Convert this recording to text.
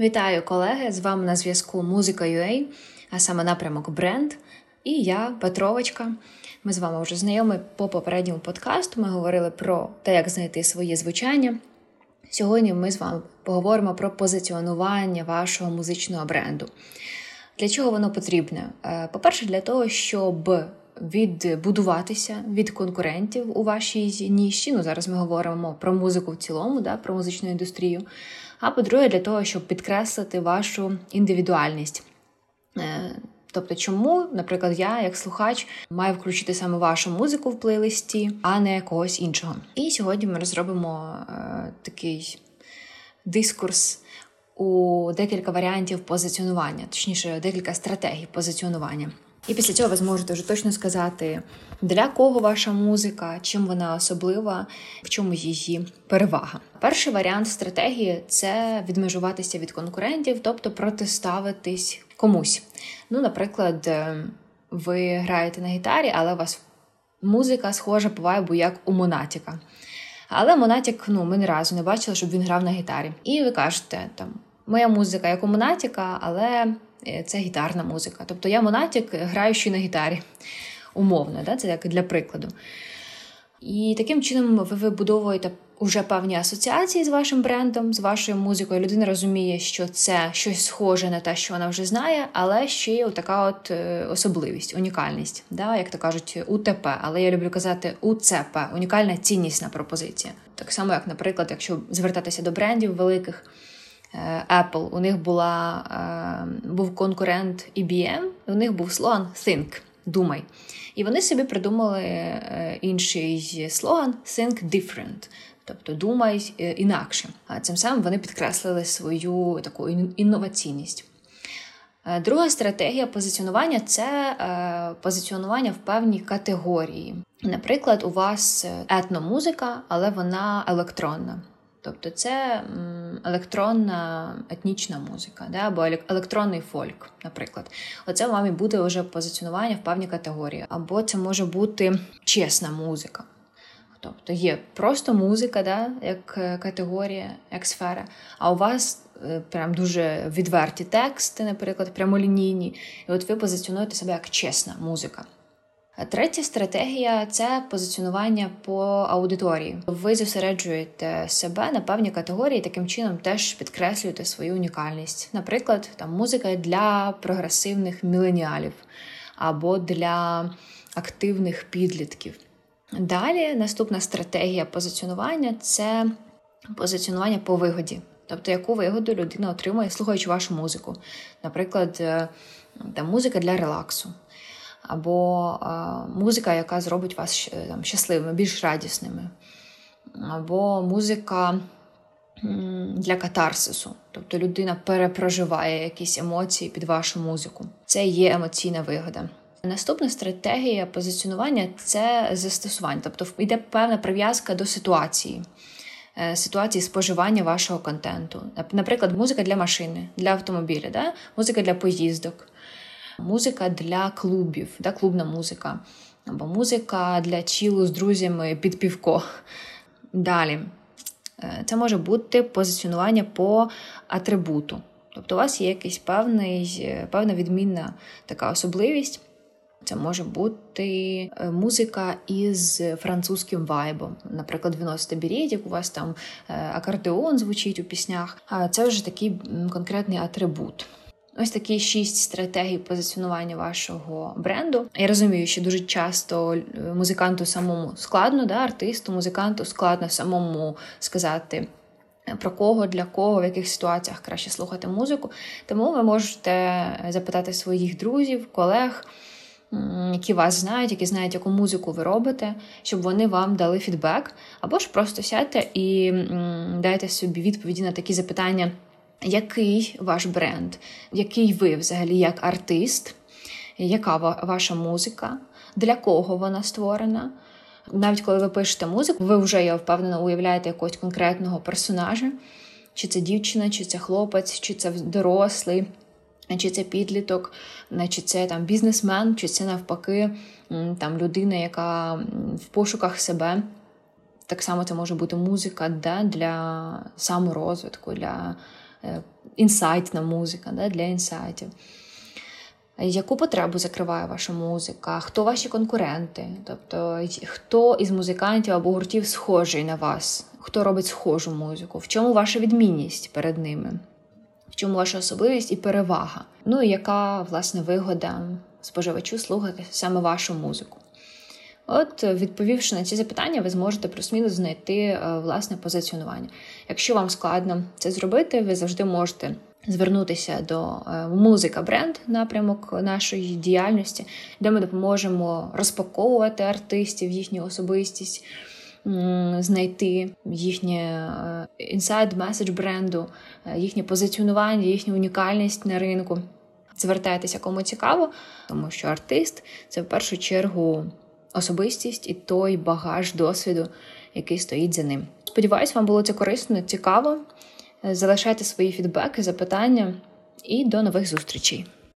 Вітаю колеги! З вами на зв'язку Музика UA, а саме напрямок бренд. І я, Петровочка. Ми з вами вже знайомі по попередньому подкасту. Ми говорили про те, як знайти своє звучання. Сьогодні ми з вами поговоримо про позиціонування вашого музичного бренду. Для чого воно потрібне? Е, по-перше, для того, щоб відбудуватися від конкурентів у вашій ніші. Ну, зараз ми говоримо про музику в цілому, да, про музичну індустрію. А по-друге, для того, щоб підкреслити вашу індивідуальність. Е, тобто, чому, наприклад, я, як слухач, маю включити саме вашу музику в плейлисті, а не когось іншого. І сьогодні ми розробимо е, такий дискурс у декілька варіантів позиціонування, точніше, декілька стратегій позиціонування. І після цього ви зможете вже точно сказати, для кого ваша музика, чим вона особлива, в чому її перевага. Перший варіант стратегії це відмежуватися від конкурентів, тобто протиставитись комусь. Ну, наприклад, ви граєте на гітарі, але у вас музика схожа по вайбу, як у Монатіка. Але Монатік, ну, ми ні разу не бачили, щоб він грав на гітарі. І ви кажете, там, моя музика як у Монатіка, але це гітарна музика. Тобто я монатік, граючи на гітарі. Умовно, да? це як для прикладу. І таким чином ви вибудовуєте вже певні асоціації з вашим брендом, з вашою музикою. Людина розуміє, що це щось схоже на те, що вона вже знає, але ще є така от е, особливість, унікальність, да? як то кажуть, УТП. Але я люблю казати УЦП унікальна ціннісна пропозиція. Так само, як, наприклад, якщо звертатися до брендів великих. Е, Apple, у них була, е, був конкурент IBM, і у них був слоган Think, думай. І вони собі придумали е, інший слоган Think Different. Тобто думай інакше. А цим самим вони підкреслили свою таку інноваційність. Друга стратегія позиціонування це позиціонування в певній категорії. Наприклад, у вас етномузика, але вона електронна. Тобто це електронна етнічна музика, да, або електронний фольк, наприклад. Оце вам і буде вже позиціонування в певній категорії. Або це може бути чесна музика. Тобто є просто музика, да, як е, категорія, як сфера, а у вас е, прям дуже відверті тексти, наприклад, прямолінійні, і от ви позиціонуєте себе як чесна музика. Третя стратегія це позиціонування по аудиторії. Ви зосереджуєте себе на певні категорії, таким чином теж підкреслюєте свою унікальність. Наприклад, там музика для прогресивних міленіалів або для активних підлітків. Далі наступна стратегія позиціонування це позиціонування по вигоді. Тобто, яку вигоду людина отримує, слухаючи вашу музику. Наприклад, е, там, музика для релаксу або музика, яка зробить вас там, щасливими, більш радісними, або музика для катарсису. Тобто людина перепроживає якісь емоції під вашу музику. Це є емоційна вигода. Наступна стратегія позиціонування це застосування, тобто йде певна прив'язка до ситуації, е, ситуації споживання вашого контенту. Наприклад, музика для машини, для автомобіля, да? музика для поїздок, музика для клубів, да, клубна музика, або музика для чілу з друзями під півко. Далі. Е, це може бути позиціонування по атрибуту. Тобто у вас є якийсь певний, е, певна відмінна така особливість. Це може бути е, музика із французьким вайбом. Наприклад, виносите беріть, як у вас там акордеон звучить у піснях. Це вже такий конкретний атрибут. Ось такі шість стратегій позиціонування вашого бренду. Я розумію, що дуже часто е, музиканту самому складно, да, артисту, музиканту складно самому сказати. Е, про кого, для кого, в яких ситуаціях краще слухати музику. Тому ви можете запитати своїх друзів, колег, які вас знають, які знають, яку музику ви робите, щоб вони вам дали фідбек, або ж просто сядьте і дайте собі відповіді на такі запитання який ваш бренд, який ви взагалі як артист, яка ваша музика, для кого вона створена. Навіть коли ви пишете музику, ви вже я впевнена уявляєте якогось конкретного персонажа, чи це дівчина, чи це хлопець, чи це дорослий, чи це підліток, чи це там бізнесмен, чи це навпаки там людина, яка в пошуках себе. Так само це може бути музика да, для саморозвитку, для інсайтна музика да, для інсайтів. Яку потребу закриває ваша музика? Хто ваші конкуренти? Тобто, хто із музикантів або гуртів схожий на вас? Хто робить схожу музику? В чому ваша відмінність перед ними? В чому ваша особливість і перевага? Ну і яка власне вигода споживачу слухати саме вашу музику? От, відповівши на ці запитання, ви зможете плюс-мінус знайти е, власне позиціонування. Якщо вам складно це зробити, ви завжди можете звернутися до е, музика бренд напрямок нашої діяльності, де ми допоможемо розпаковувати артистів, їхню особистість. Знайти їхнє інсайд меседж бренду, е, їхнє позиціонування, їхню унікальність на ринку. Звертайтеся кому цікаво, тому що артист це в першу чергу особистість і той багаж досвіду, який стоїть за ним. Сподіваюсь, вам було це корисно, цікаво. Залишайте свої фідбеки, запитання і до нових зустрічей.